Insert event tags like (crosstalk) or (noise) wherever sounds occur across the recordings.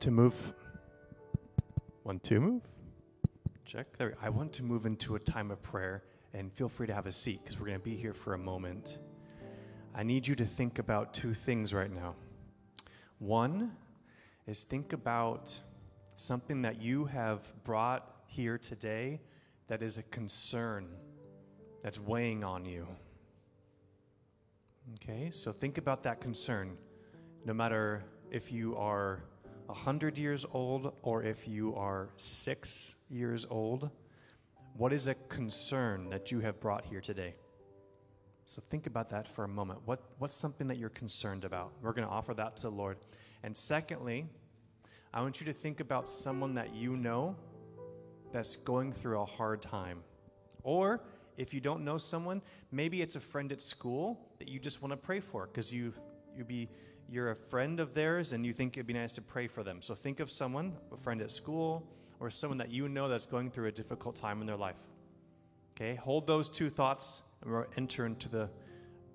to move. One, two, move. Check. There. I want to move into a time of prayer, and feel free to have a seat because we're going to be here for a moment. I need you to think about two things right now. One is think about something that you have brought here today that is a concern that's weighing on you. Okay, so think about that concern. No matter if you are 100 years old or if you are six years old, what is a concern that you have brought here today? So think about that for a moment. What, what's something that you're concerned about? We're going to offer that to the Lord. And secondly, I want you to think about someone that you know that's going through a hard time. Or if you don't know someone, maybe it's a friend at school that you just want to pray for because you you'd be you're a friend of theirs and you think it'd be nice to pray for them. So think of someone, a friend at school, or someone that you know that's going through a difficult time in their life. Okay, hold those two thoughts and we'll enter into the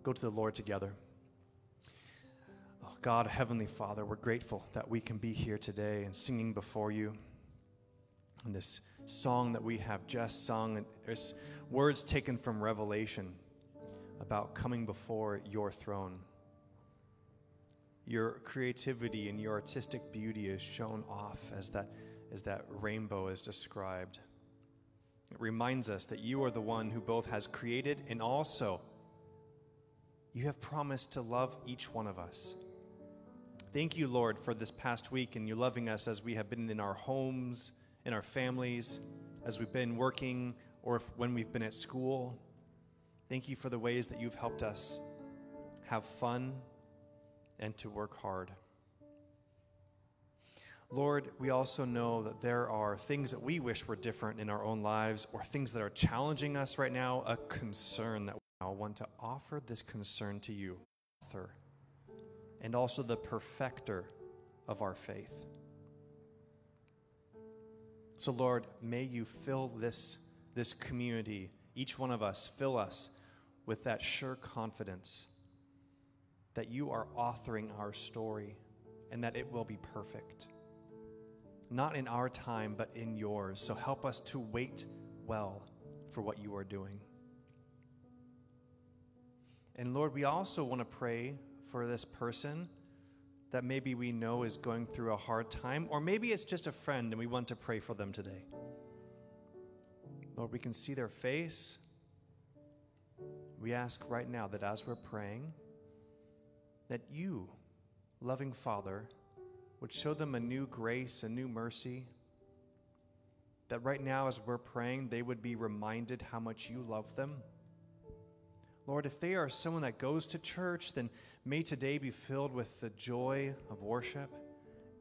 go to the Lord together. Oh, God, Heavenly Father, we're grateful that we can be here today and singing before you. And this song that we have just sung, there's words taken from Revelation about coming before your throne. Your creativity and your artistic beauty is shown off as that, as that rainbow is described. It reminds us that you are the one who both has created and also you have promised to love each one of us. Thank you, Lord, for this past week and you loving us as we have been in our homes, in our families, as we've been working, or if, when we've been at school. Thank you for the ways that you've helped us have fun and to work hard. Lord, we also know that there are things that we wish were different in our own lives or things that are challenging us right now, a concern that we now want to offer this concern to you, author, and also the perfecter of our faith. So, Lord, may you fill this, this community, each one of us, fill us with that sure confidence that you are authoring our story and that it will be perfect. Not in our time, but in yours. So help us to wait well for what you are doing. And Lord, we also want to pray for this person that maybe we know is going through a hard time, or maybe it's just a friend and we want to pray for them today. Lord, we can see their face. We ask right now that as we're praying, that you, loving Father, would show them a new grace, a new mercy. That right now, as we're praying, they would be reminded how much you love them. Lord, if they are someone that goes to church, then may today be filled with the joy of worship.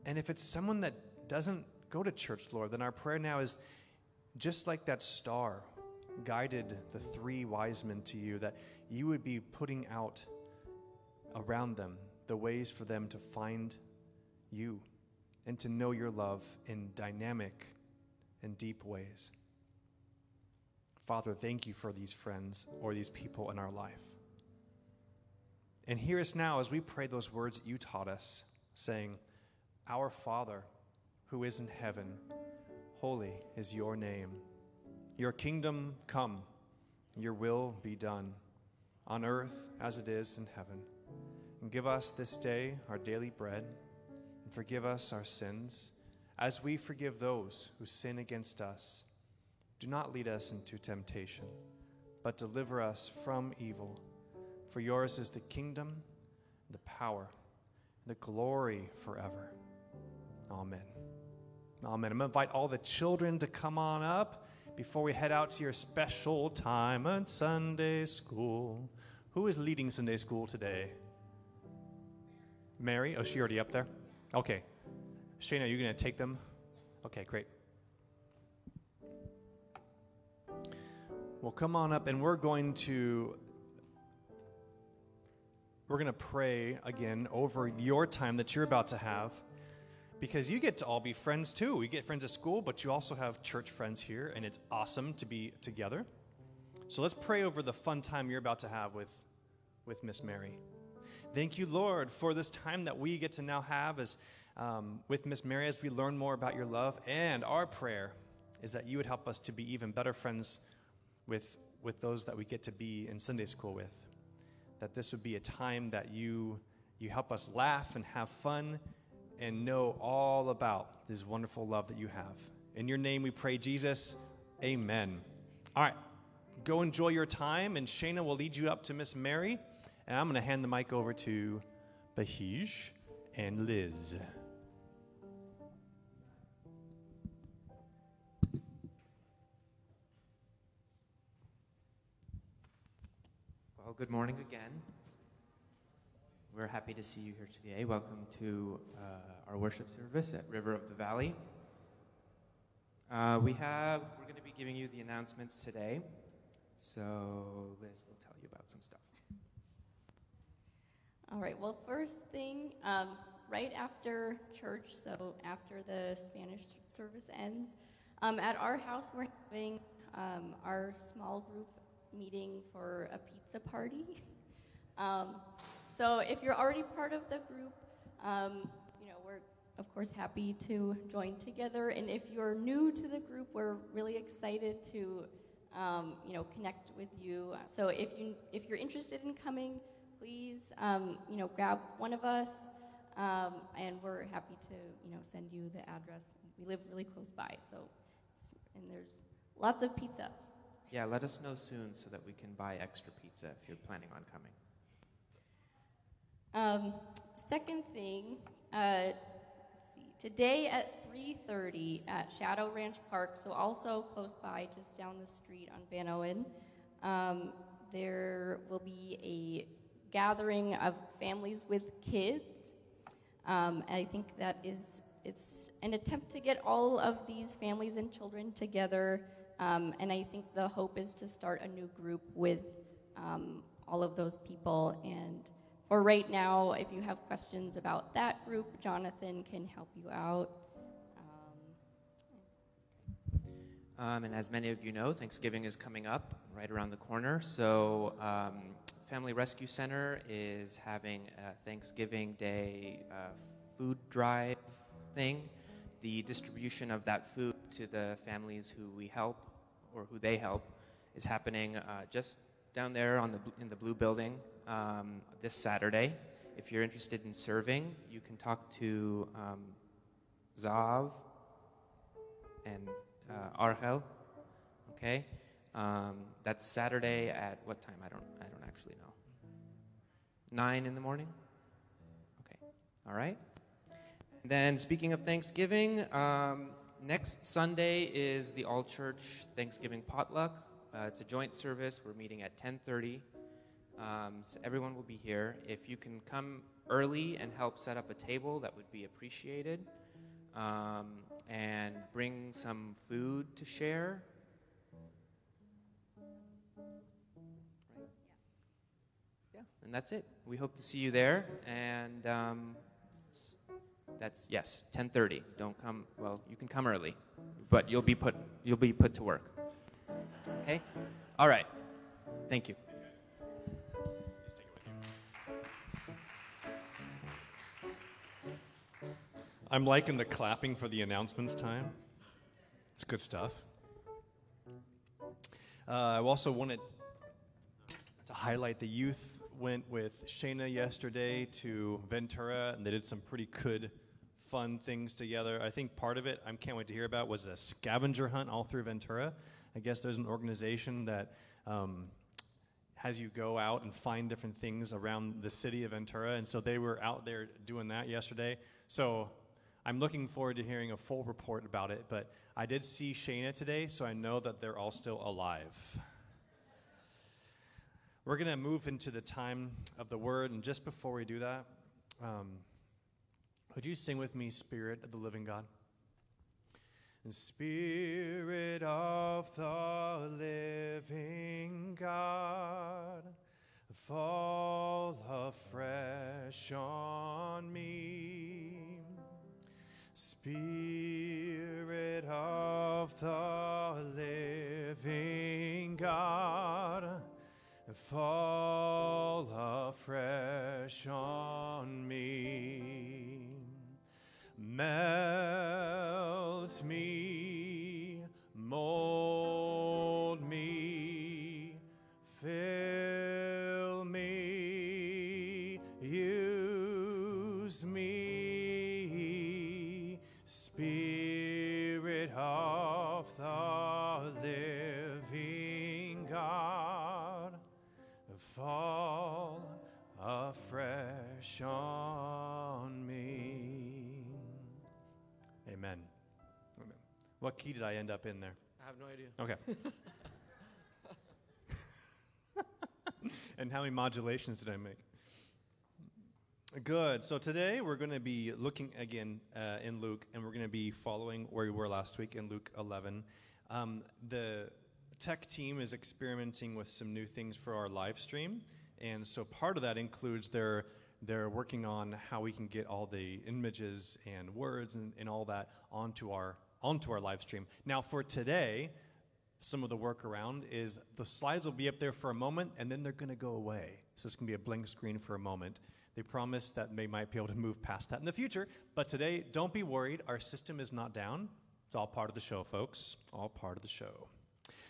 And if it's someone that doesn't go to church, Lord, then our prayer now is just like that star guided the three wise men to you, that you would be putting out around them the ways for them to find you and to know your love in dynamic and deep ways. Father, thank you for these friends or these people in our life. And hear us now as we pray those words you taught us, saying, Our Father, who is in heaven, holy is your name. Your kingdom come, your will be done, on earth as it is in heaven. And give us this day our daily bread, and forgive us our sins, as we forgive those who sin against us. Do not lead us into temptation, but deliver us from evil. For yours is the kingdom, the power, the glory forever. Amen. Amen. I'm going to invite all the children to come on up before we head out to your special time at Sunday school. Who is leading Sunday school today? Mary? Oh, she already up there? Okay. Shayna, you going to take them? Okay, great. Well, come on up and we're going to we're going to pray again over your time that you're about to have because you get to all be friends too. We get friends at school, but you also have church friends here and it's awesome to be together. So let's pray over the fun time you're about to have with with Miss Mary. Thank you, Lord, for this time that we get to now have as, um, with Miss Mary as we learn more about your love. And our prayer is that you would help us to be even better friends with, with those that we get to be in Sunday school with. That this would be a time that you, you help us laugh and have fun and know all about this wonderful love that you have. In your name we pray, Jesus. Amen. All right, go enjoy your time, and Shayna will lead you up to Miss Mary. And I'm going to hand the mic over to Bahij and Liz. Well, good morning again. We're happy to see you here today. Welcome to uh, our worship service at River of the Valley. Uh, we have, we're going to be giving you the announcements today. So Liz will tell you about some stuff. All right, well, first thing, um, right after church, so after the Spanish service ends, um, at our house we're having um, our small group meeting for a pizza party. (laughs) Um, so if you're already part of the group, um, you know, we're of course happy to join together. And if you're new to the group, we're really excited to, um, you know, connect with you. So if you if you're interested in coming, please, um, you know, grab one of us, um, and we're happy to, you know, send you the address. We live really close by, so and there's lots of pizza. Yeah, let us know soon so that we can buy extra pizza if you're planning on coming. Um, second thing, uh, see, today at 3:30 at Shadow Ranch Park, so also close by, just down the street on Vanowen, um, there will be a gathering of families with kids. Um, I think that is it's an attempt to get all of these families and children together. Um, and I think the hope is to start a new group with um, all of those people. And for right now, if you have questions about that group, Jonathan can help you out. Um, and as many of you know, Thanksgiving is coming up right around the corner. So um, Family Rescue Center is having a Thanksgiving Day uh, food drive thing. The distribution of that food to the families who we help or who they help is happening uh, just down there on the, in the blue building um, this Saturday. If you're interested in serving, you can talk to um, Zav and uh, Argel. Okay, um, that's Saturday at what time? I don't. I don't actually know. Nine in the morning. Okay. All right. Then, speaking of Thanksgiving, um, next Sunday is the All Church Thanksgiving potluck. Uh, it's a joint service. We're meeting at 10:30. Um, so everyone will be here. If you can come early and help set up a table, that would be appreciated. Um, and bring some food to share. Right? Yeah, and that's it. We hope to see you there. And um, that's yes, 10:30. Don't come. Well, you can come early, but you'll be put you'll be put to work. Okay. All right. Thank you. I'm liking the clapping for the announcements time. It's good stuff. Uh, I also wanted to highlight the youth went with Shayna yesterday to Ventura, and they did some pretty good, fun things together. I think part of it, I can't wait to hear about, was a scavenger hunt all through Ventura. I guess there's an organization that um, has you go out and find different things around the city of Ventura, and so they were out there doing that yesterday. So I'm looking forward to hearing a full report about it, but I did see Shayna today, so I know that they're all still alive. We're going to move into the time of the word, and just before we do that, um, would you sing with me, Spirit of the Living God? Spirit of the living God, fall afresh on me. Spirit of the living God, fall afresh on me. Melt me What key did I end up in there? I have no idea. Okay. (laughs) and how many modulations did I make? Good. So today we're going to be looking again uh, in Luke, and we're going to be following where we were last week in Luke 11. Um, the tech team is experimenting with some new things for our live stream, and so part of that includes their they're working on how we can get all the images and words and, and all that onto our onto our live stream. Now for today, some of the workaround is the slides will be up there for a moment and then they're going to go away. So it's going to be a blank screen for a moment. They promise that they might be able to move past that in the future, but today, don't be worried. Our system is not down. It's all part of the show, folks. All part of the show.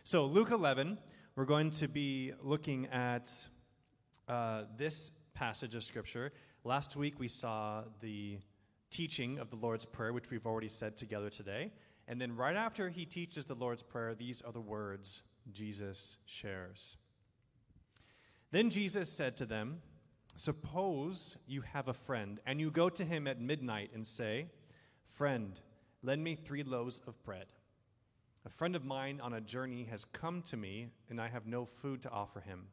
So, Luke 11, we're going to be looking at uh, this passage of Scripture. Last week, we saw the teaching of the Lord's Prayer, which we've already said together today. And then, right after he teaches the Lord's Prayer, these are the words Jesus shares. Then Jesus said to them, Suppose you have a friend, and you go to him at midnight and say, Friend, lend me three loaves of bread. A friend of mine on a journey has come to me, and I have no food to offer him.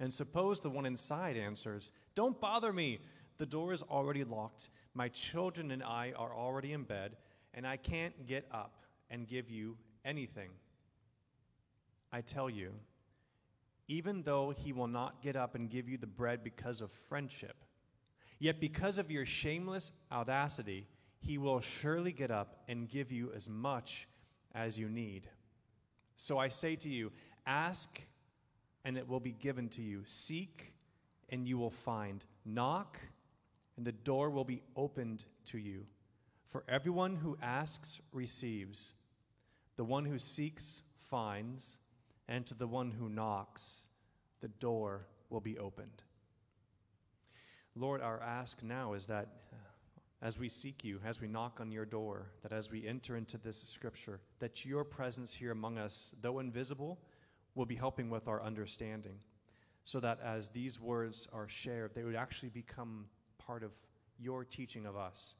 And suppose the one inside answers, Don't bother me. The door is already locked. My children and I are already in bed, and I can't get up and give you anything. I tell you, even though he will not get up and give you the bread because of friendship, yet because of your shameless audacity, he will surely get up and give you as much as you need. So I say to you, ask and it will be given to you. Seek and you will find. Knock and the door will be opened to you. For everyone who asks receives, the one who seeks finds, and to the one who knocks, the door will be opened. Lord, our ask now is that uh, as we seek you, as we knock on your door, that as we enter into this scripture, that your presence here among us, though invisible, will be helping with our understanding, so that as these words are shared, they would actually become part of your teaching of us.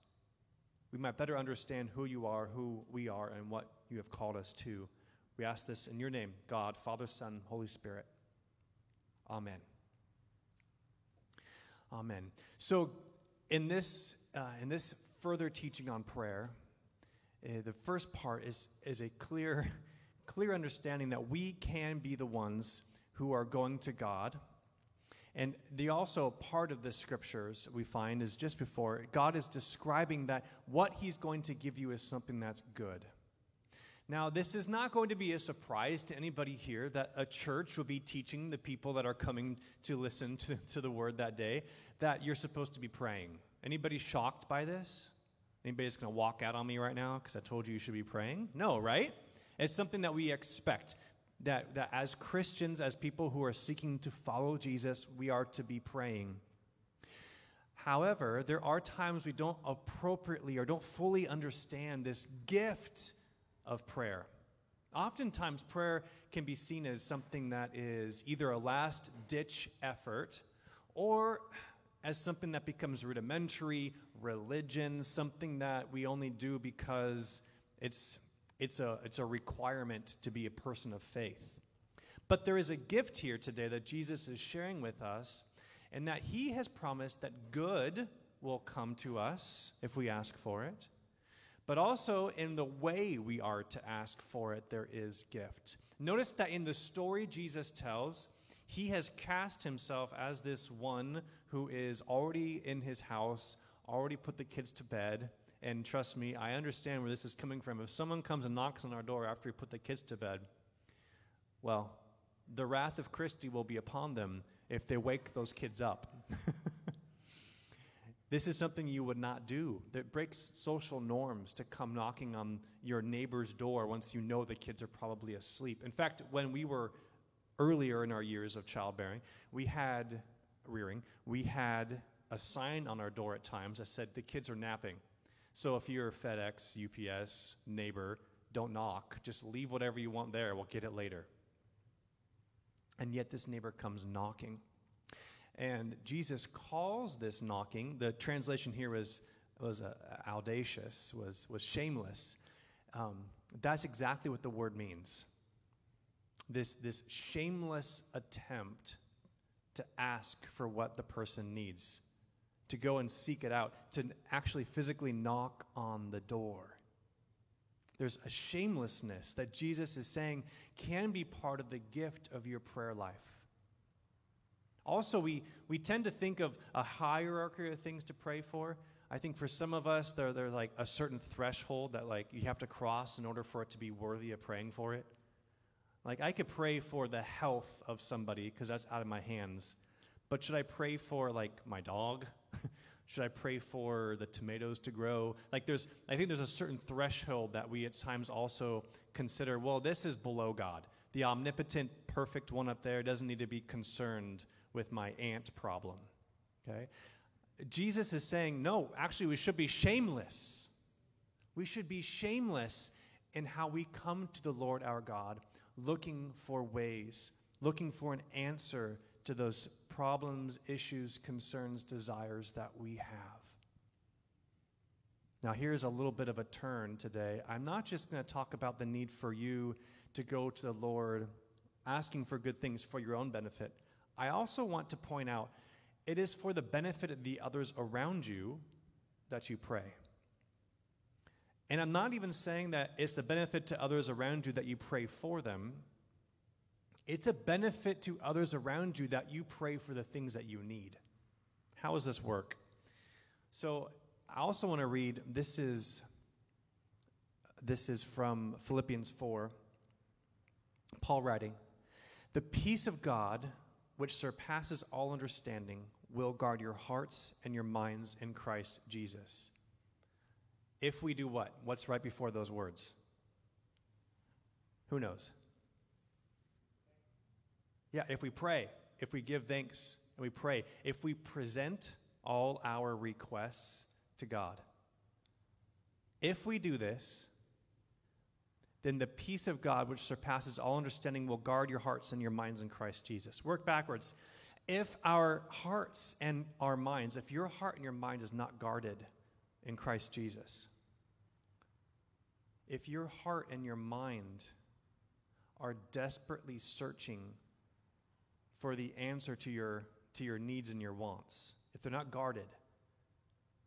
We might better understand who you are, who we are, and what you have called us to. We ask this in your name, God, Father, Son, Holy Spirit. Amen. Amen. So, in this, uh, in this further teaching on prayer, uh, the first part is, is a clear, (laughs) clear understanding that we can be the ones who are going to God. And the also part of the scriptures we find is just before God is describing that what He's going to give you is something that's good. Now, this is not going to be a surprise to anybody here that a church will be teaching the people that are coming to listen to, to the word that day that you're supposed to be praying. Anybody shocked by this? Anybody's going to walk out on me right now because I told you you should be praying? No, right? It's something that we expect. That, that as Christians, as people who are seeking to follow Jesus, we are to be praying. However, there are times we don't appropriately or don't fully understand this gift of prayer. Oftentimes, prayer can be seen as something that is either a last ditch effort or as something that becomes rudimentary, religion, something that we only do because it's, it's, a, it's a requirement to be a person of faith. But there is a gift here today that Jesus is sharing with us, and that he has promised that good will come to us if we ask for it. But also in the way we are to ask for it, there is gift. Notice that in the story Jesus tells, he has cast himself as this one who is already in his house, already put the kids to bed. And trust me, I understand where this is coming from. If someone comes and knocks on our door after we put the kids to bed, well, the wrath of Christy will be upon them if they wake those kids up. (laughs) This is something you would not do. That breaks social norms to come knocking on your neighbor's door once you know the kids are probably asleep. In fact, when we were earlier in our years of childbearing, we had rearing, we had a sign on our door at times that said the kids are napping. So if you're FedEx, UPS, neighbor, don't knock. Just leave whatever you want there. We'll get it later. And yet this neighbor comes knocking. And Jesus calls this knocking, the translation here was, was uh, audacious, was, was shameless. Um, that's exactly what the word means. This, this shameless attempt to ask for what the person needs, to go and seek it out, to actually physically knock on the door. There's a shamelessness that Jesus is saying can be part of the gift of your prayer life. Also, we, we tend to think of a hierarchy of things to pray for. I think for some of us, there, there's like a certain threshold that like you have to cross in order for it to be worthy of praying for it. Like I could pray for the health of somebody because that's out of my hands. But should I pray for like my dog? (laughs) should I pray for the tomatoes to grow? Like there's I think there's a certain threshold that we at times also consider, well, this is below God. The omnipotent, perfect one up there doesn't need to be concerned with my ant problem. Okay? Jesus is saying, no, actually, we should be shameless. We should be shameless in how we come to the Lord our God, looking for ways, looking for an answer to those problems, issues, concerns, desires that we have. Now, here's a little bit of a turn today. I'm not just going to talk about the need for you to go to the Lord asking for good things for your own benefit. I also want to point out it is for the benefit of the others around you that you pray. And I'm not even saying that it's the benefit to others around you that you pray for them. It's a benefit to others around you that you pray for the things that you need. How does this work? So, I also want to read this is this is from Philippians 4. Paul writing, "The peace of God, which surpasses all understanding, will guard your hearts and your minds in Christ Jesus. If we do what? What's right before those words? Who knows? Yeah, if we pray, if we give thanks and we pray, if we present all our requests to God. If we do this, then the peace of God, which surpasses all understanding, will guard your hearts and your minds in Christ Jesus. Work backwards. If our hearts and our minds, if your heart and your mind is not guarded in Christ Jesus, if your heart and your mind are desperately searching for the answer to your, to your needs and your wants, if they're not guarded,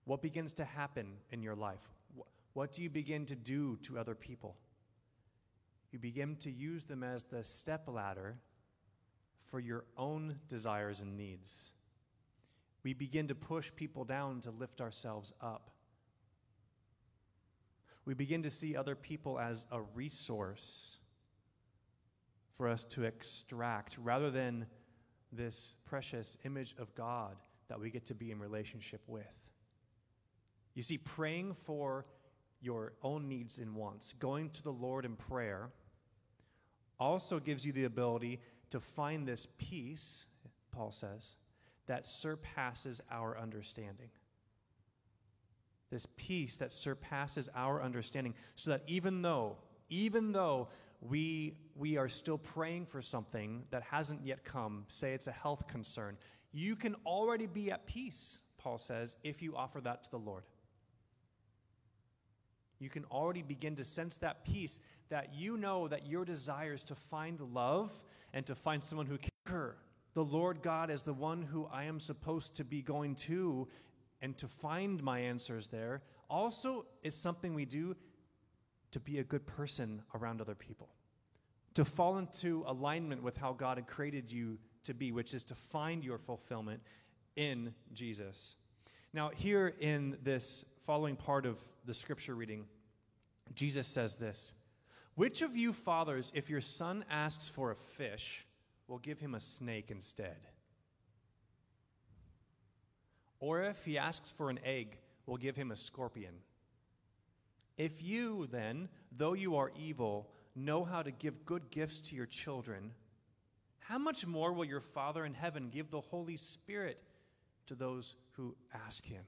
what begins to happen in your life? What do you begin to do to other people? you begin to use them as the step ladder for your own desires and needs. We begin to push people down to lift ourselves up. We begin to see other people as a resource for us to extract rather than this precious image of God that we get to be in relationship with. You see, praying for your own needs and wants, going to the Lord in prayer, also gives you the ability to find this peace, Paul says, that surpasses our understanding. This peace that surpasses our understanding, so that even though, even though we, we are still praying for something that hasn't yet come, say it's a health concern, you can already be at peace, Paul says, if you offer that to the Lord you can already begin to sense that peace that you know that your desires to find love and to find someone who can. The Lord God is the one who I am supposed to be going to and to find my answers there also is something we do to be a good person around other people. To fall into alignment with how God had created you to be, which is to find your fulfillment in Jesus. Now, here in this following part of the scripture reading, Jesus says this Which of you fathers, if your son asks for a fish, will give him a snake instead? Or if he asks for an egg, we'll give him a scorpion. If you, then, though you are evil, know how to give good gifts to your children, how much more will your Father in heaven give the Holy Spirit to those who ask him?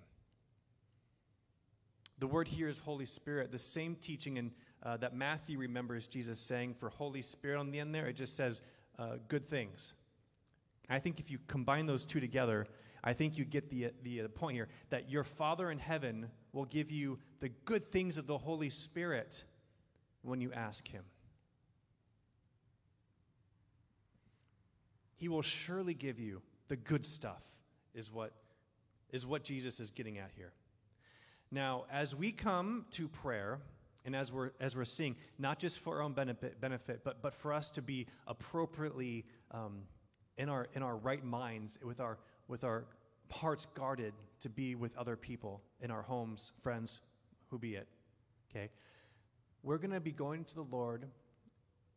The word here is Holy Spirit. The same teaching in, uh, that Matthew remembers Jesus saying for Holy Spirit on the end there, it just says uh, good things. I think if you combine those two together, I think you get the, the, the point here that your Father in heaven will give you the good things of the Holy Spirit when you ask Him. He will surely give you the good stuff, is what, is what Jesus is getting at here. Now, as we come to prayer, and as we're, as we're seeing, not just for our own benefit, benefit but, but for us to be appropriately um, in, our, in our right minds, with our, with our hearts guarded to be with other people in our homes, friends, who be it. Okay? We're going to be going to the Lord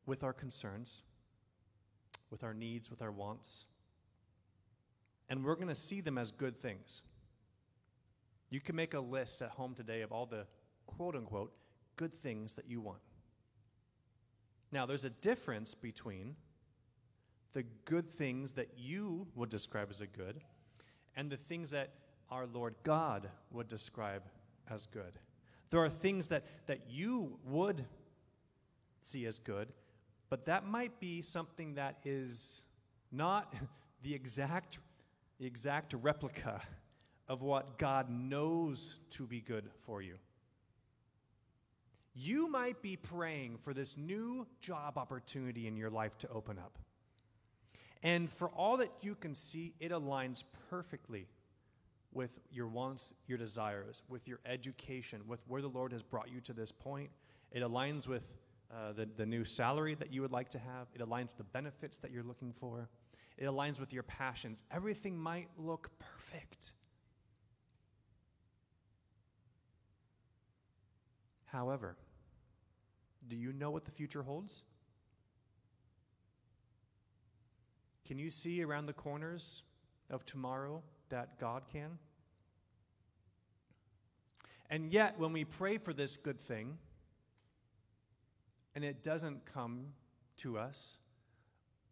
with our concerns, with our needs, with our wants, and we're going to see them as good things. You can make a list at home today of all the quote unquote good things that you want. Now, there's a difference between the good things that you would describe as a good and the things that our Lord God would describe as good. There are things that, that you would see as good, but that might be something that is not the exact, the exact replica of what God knows to be good for you. You might be praying for this new job opportunity in your life to open up. And for all that you can see, it aligns perfectly with your wants, your desires, with your education, with where the Lord has brought you to this point. It aligns with uh, the, the new salary that you would like to have. It aligns with the benefits that you're looking for. It aligns with your passions. Everything might look perfect. However, do you know what the future holds? Can you see around the corners of tomorrow that God can? And yet, when we pray for this good thing and it doesn't come to us,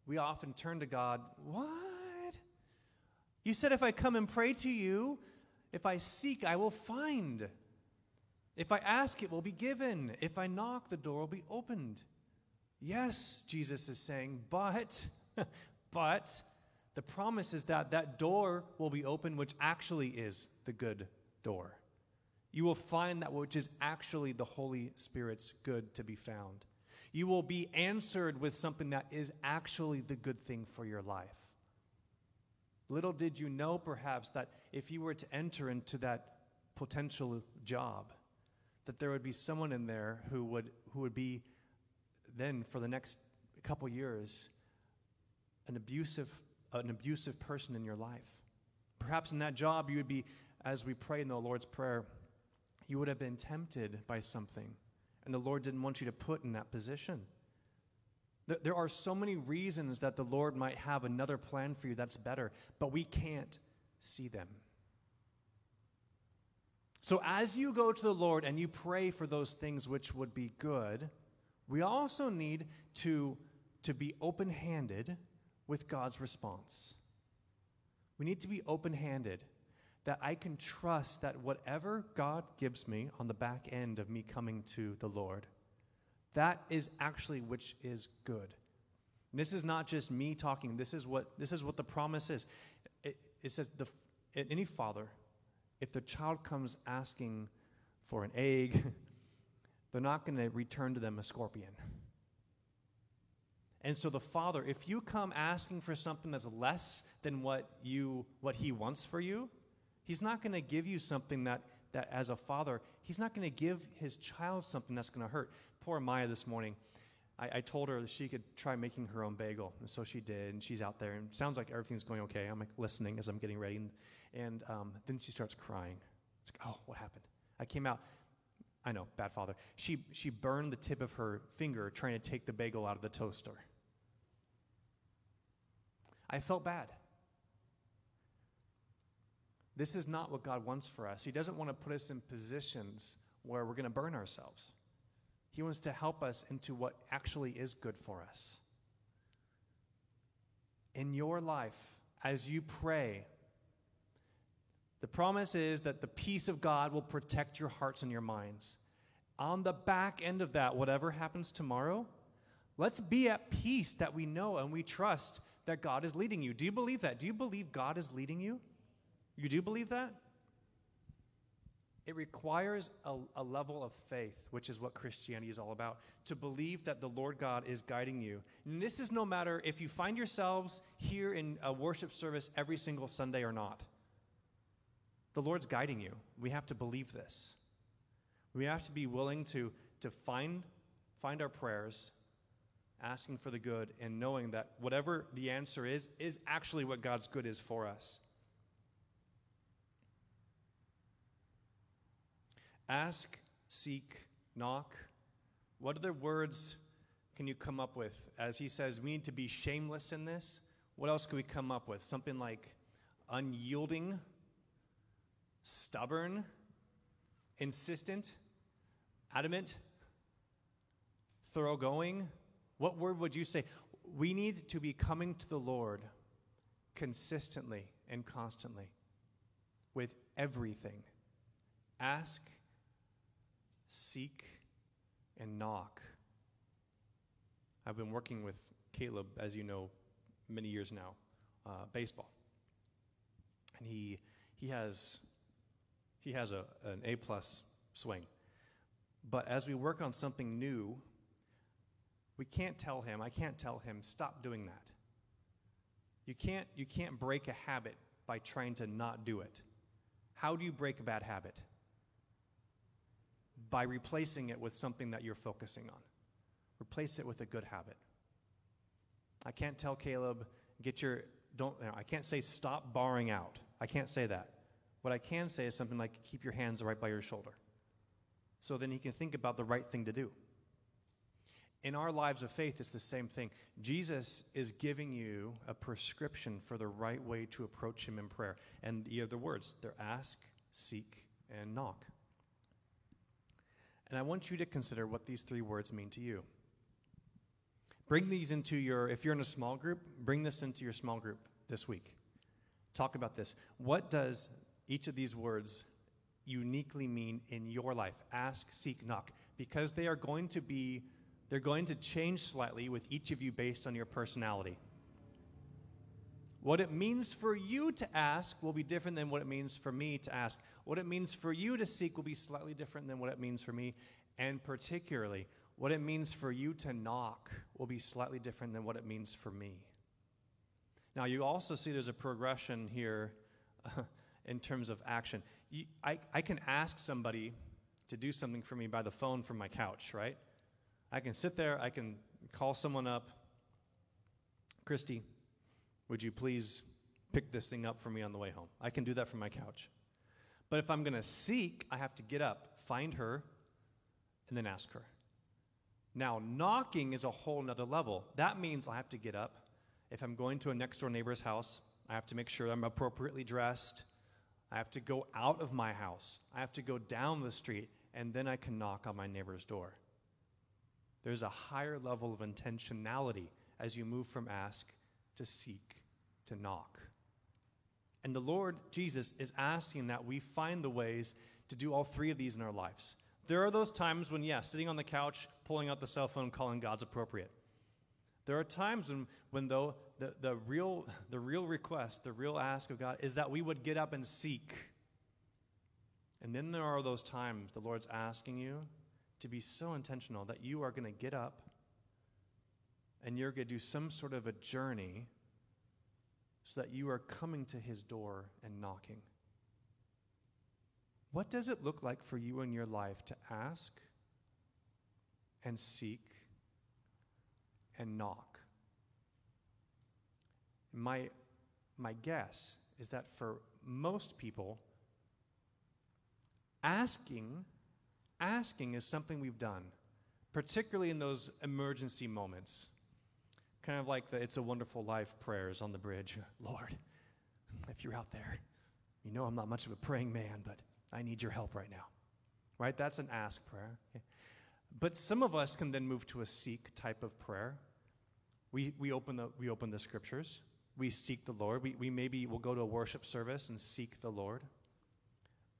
we often turn to God, What? You said if I come and pray to you, if I seek, I will find. If I ask, it will be given. If I knock, the door will be opened. Yes, Jesus is saying, but (laughs) but the promise is that that door will be open, which actually is the good door. You will find that which is actually the Holy Spirit's good to be found. You will be answered with something that is actually the good thing for your life. Little did you know, perhaps, that if you were to enter into that potential job, that there would be someone in there who would, who would be then, for the next couple years, an abusive, an abusive person in your life. Perhaps in that job, you would be, as we pray in the Lord's Prayer, you would have been tempted by something, and the Lord didn't want you to put in that position. There are so many reasons that the Lord might have another plan for you that's better, but we can't see them. So, as you go to the Lord and you pray for those things which would be good, we also need to, to be open handed with God's response. We need to be open handed that I can trust that whatever God gives me on the back end of me coming to the Lord, that is actually which is good. And this is not just me talking. This is what this is what the promise is. It, it says the any father, if the child comes asking for an egg, (laughs) they're not going to return to them a scorpion. And so the father, if you come asking for something that's less than what you what he wants for you, he's not going to give you something that that as a father, he's not going to give his child something that's going to hurt. Poor Maya this morning. I, I, told her that she could try making her own bagel. And so she did, and she's out there, and sounds like everything's going okay. I'm like listening as I'm getting ready. And, and um, then she starts crying. She's like, oh, what happened? I came out. I know, bad father. She, she burned the tip of her finger trying to take the bagel out of the toaster. I felt bad. this is not what God wants for us. He doesn't want to put us in positions where we're going to burn ourselves. He wants to help us into what actually is good for us. In your life, as you pray, the promise is that the peace of God will protect your hearts and your minds. On the back end of that, whatever happens tomorrow, let's be at peace that we know and we trust that God is leading you. Do you believe that? Do you believe God is leading you? You do believe that? It requires a, a, level of faith, which is what Christianity is all about, to believe that the Lord God is guiding you. And this is no matter if you find yourselves here in a worship service every single Sunday or not. The Lord's guiding you. We have to believe this. We have to be willing to, to find, find our prayers, asking for the good, and knowing that whatever the answer is, is actually what God's good is for us. Ask, seek, knock. What other words can you come up with? As he says, we need to be shameless in this. What else could we come up with? Something like unyielding, stubborn, insistent, adamant, thoroughgoing. What word would you say? We need to be coming to the Lord consistently and constantly with everything. Ask, seek, and knock. I've been working with Caleb, as you know, many years now, uh, baseball. And he, he has, he has a, an A plus swing. But as we work on something new, we can't tell him, I can't tell him, stop doing that. You can't, you can't break a habit by trying to not do it. How do you break a bad habit? by replacing it with something that you're focusing on. Replace it with a good habit. I can't tell Caleb, get your, don't, you know, I can't say stop barring out. I can't say that. What I can say is something like keep your hands right by your shoulder. So then he can think about the right thing to do. In our lives of faith, it's the same thing. Jesus is giving you a prescription for the right way to approach him in prayer. And the other words, they're ask, seek, and knock. And I want you to consider what these three words mean to you. Bring these into your, if you're in a small group, bring this into your small group this week. Talk about this. What does each of these words uniquely mean in your life? Ask, seek, knock. Because they are going to be, they're going to change slightly with each of you based on your personality. What it means for you to ask will be different than what it means for me to ask. What it means for you to seek will be slightly different than what it means for me. And particularly, what it means for you to knock will be slightly different than what it means for me. Now, you also see there's a progression here uh, (laughs) in terms of action. You, I, I can ask somebody to do something for me by the phone from my couch, right? I can sit there, I can call someone up. Christy, would you please pick this thing up for me on the way home? I can do that from my couch. But if I'm going to seek, I have to get up, find her, and then ask her. Now, knocking is a whole nother level. That means I have to get up. If I'm going to a next door neighbor's house, I have to make sure I'm appropriately dressed. I have to go out of my house. I have to go down the street, and then I can knock on my neighbor's door. There's a higher level of intentionality as you move from ask to seek to knock. And the Lord Jesus is asking that we find the ways to do all three of these in our lives. There are those times when, yeah, sitting on the couch, pulling out the cell phone, calling God's appropriate. There are times when, when though, the, the, real, the real request, the real ask of God is that we would get up and seek. And then there are those times the Lord's asking you to be so intentional that you are going to get up and you're going to do some sort of a journey so that you are coming to his door and knocking. What does it look like for you in your life to ask and seek and knock? My, my guess is that for most people, asking, asking is something we've done, particularly in those emergency moments. Kind of like the It's a Wonderful Life prayers on the bridge. (laughs) Lord, if you're out there, You know, I'm not much of a praying man, but I need your help right now. Right? That's an ask prayer. But some of us can then move to a seek type of prayer. We, we, open, the, we open the scriptures, we seek the Lord. We, we maybe will go to a worship service and seek the Lord.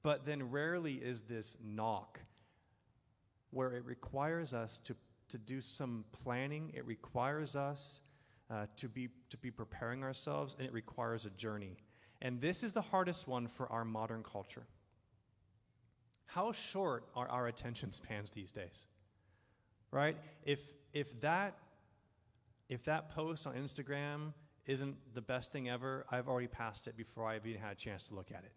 But then rarely is this knock where it requires us to, to do some planning, it requires us uh, to, be, to be preparing ourselves, and it requires a journey. And this is the hardest one for our modern culture. How short are our attention (laughs) spans these days? Right? If, if, that, if that post on Instagram isn't the best thing ever, I've already passed it before I've even had a chance to look at it.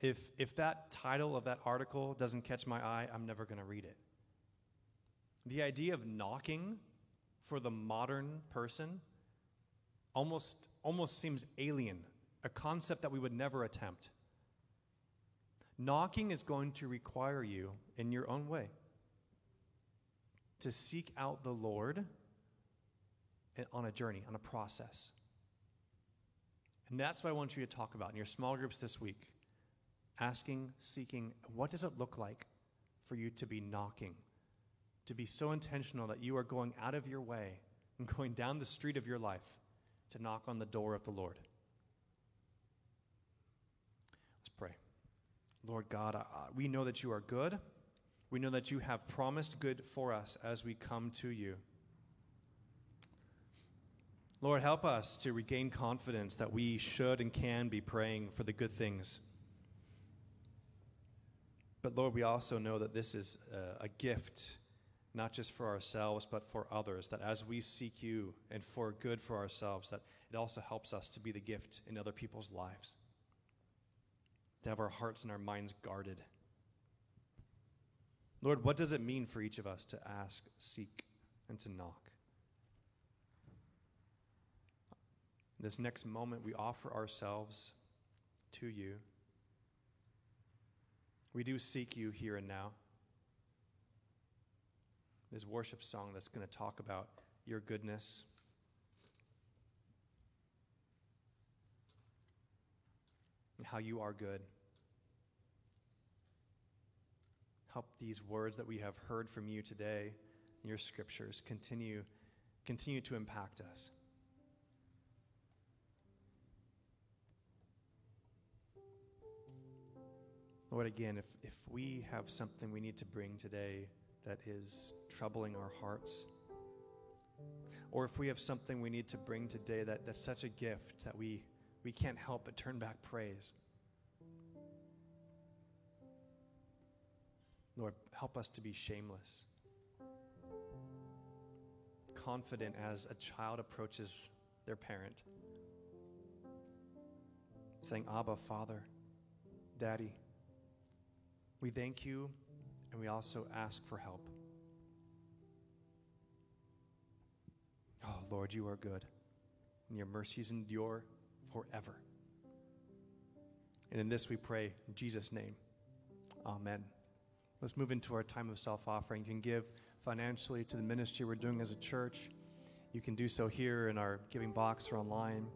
If, if that title of that article doesn't catch my eye, I'm never going to read it. The idea of knocking for the modern person almost, almost seems alien, a concept that we would never attempt. Knocking is going to require you, in your own way, to seek out the Lord on a journey, on a process. And that's what I want you to talk about in your small groups this week asking, seeking, what does it look like for you to be knocking? To be so intentional that you are going out of your way and (laughs) going down the street of your life to knock on the door of the Lord. Let's pray. Lord God, uh, we know that you are good. We know that you have promised good for us as we come to you. Lord, help us to regain confidence that we should and can be praying for the good things but Lord, we also know that this is a, gift, not just for ourselves, but for others. That as we seek you and for good for ourselves, that it also helps us to be the gift in other people's lives, to have our hearts and our minds guarded. Lord, what does it mean for each of us to ask, seek, and to knock? In this next moment, we offer ourselves to you. We do seek you here and now. This worship song that's going to talk about your goodness. How you are good. Help these words that we have heard from you today in your scriptures continue, continue to impact us. Lord, again, if, if we have something we need to bring today that is troubling our hearts, or if we have something we need to bring today that, that's such a gift that we, we can't help but turn back praise. Lord, help us to be shameless, confident as a child approaches their parent, saying, Abba, Father, Daddy. We thank you and we also ask for help. Oh, Lord, you are good, and your mercies endure forever. And in this we pray in Jesus' name. Amen. Let's move into our time of self offering. You can give financially to the ministry we're doing as a church. You can do so here in our giving box or online.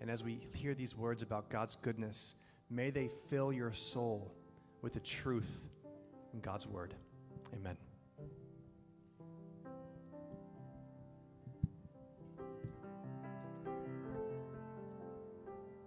And as we hear these words about God's goodness, may they fill your soul with the truth in God's word. Amen.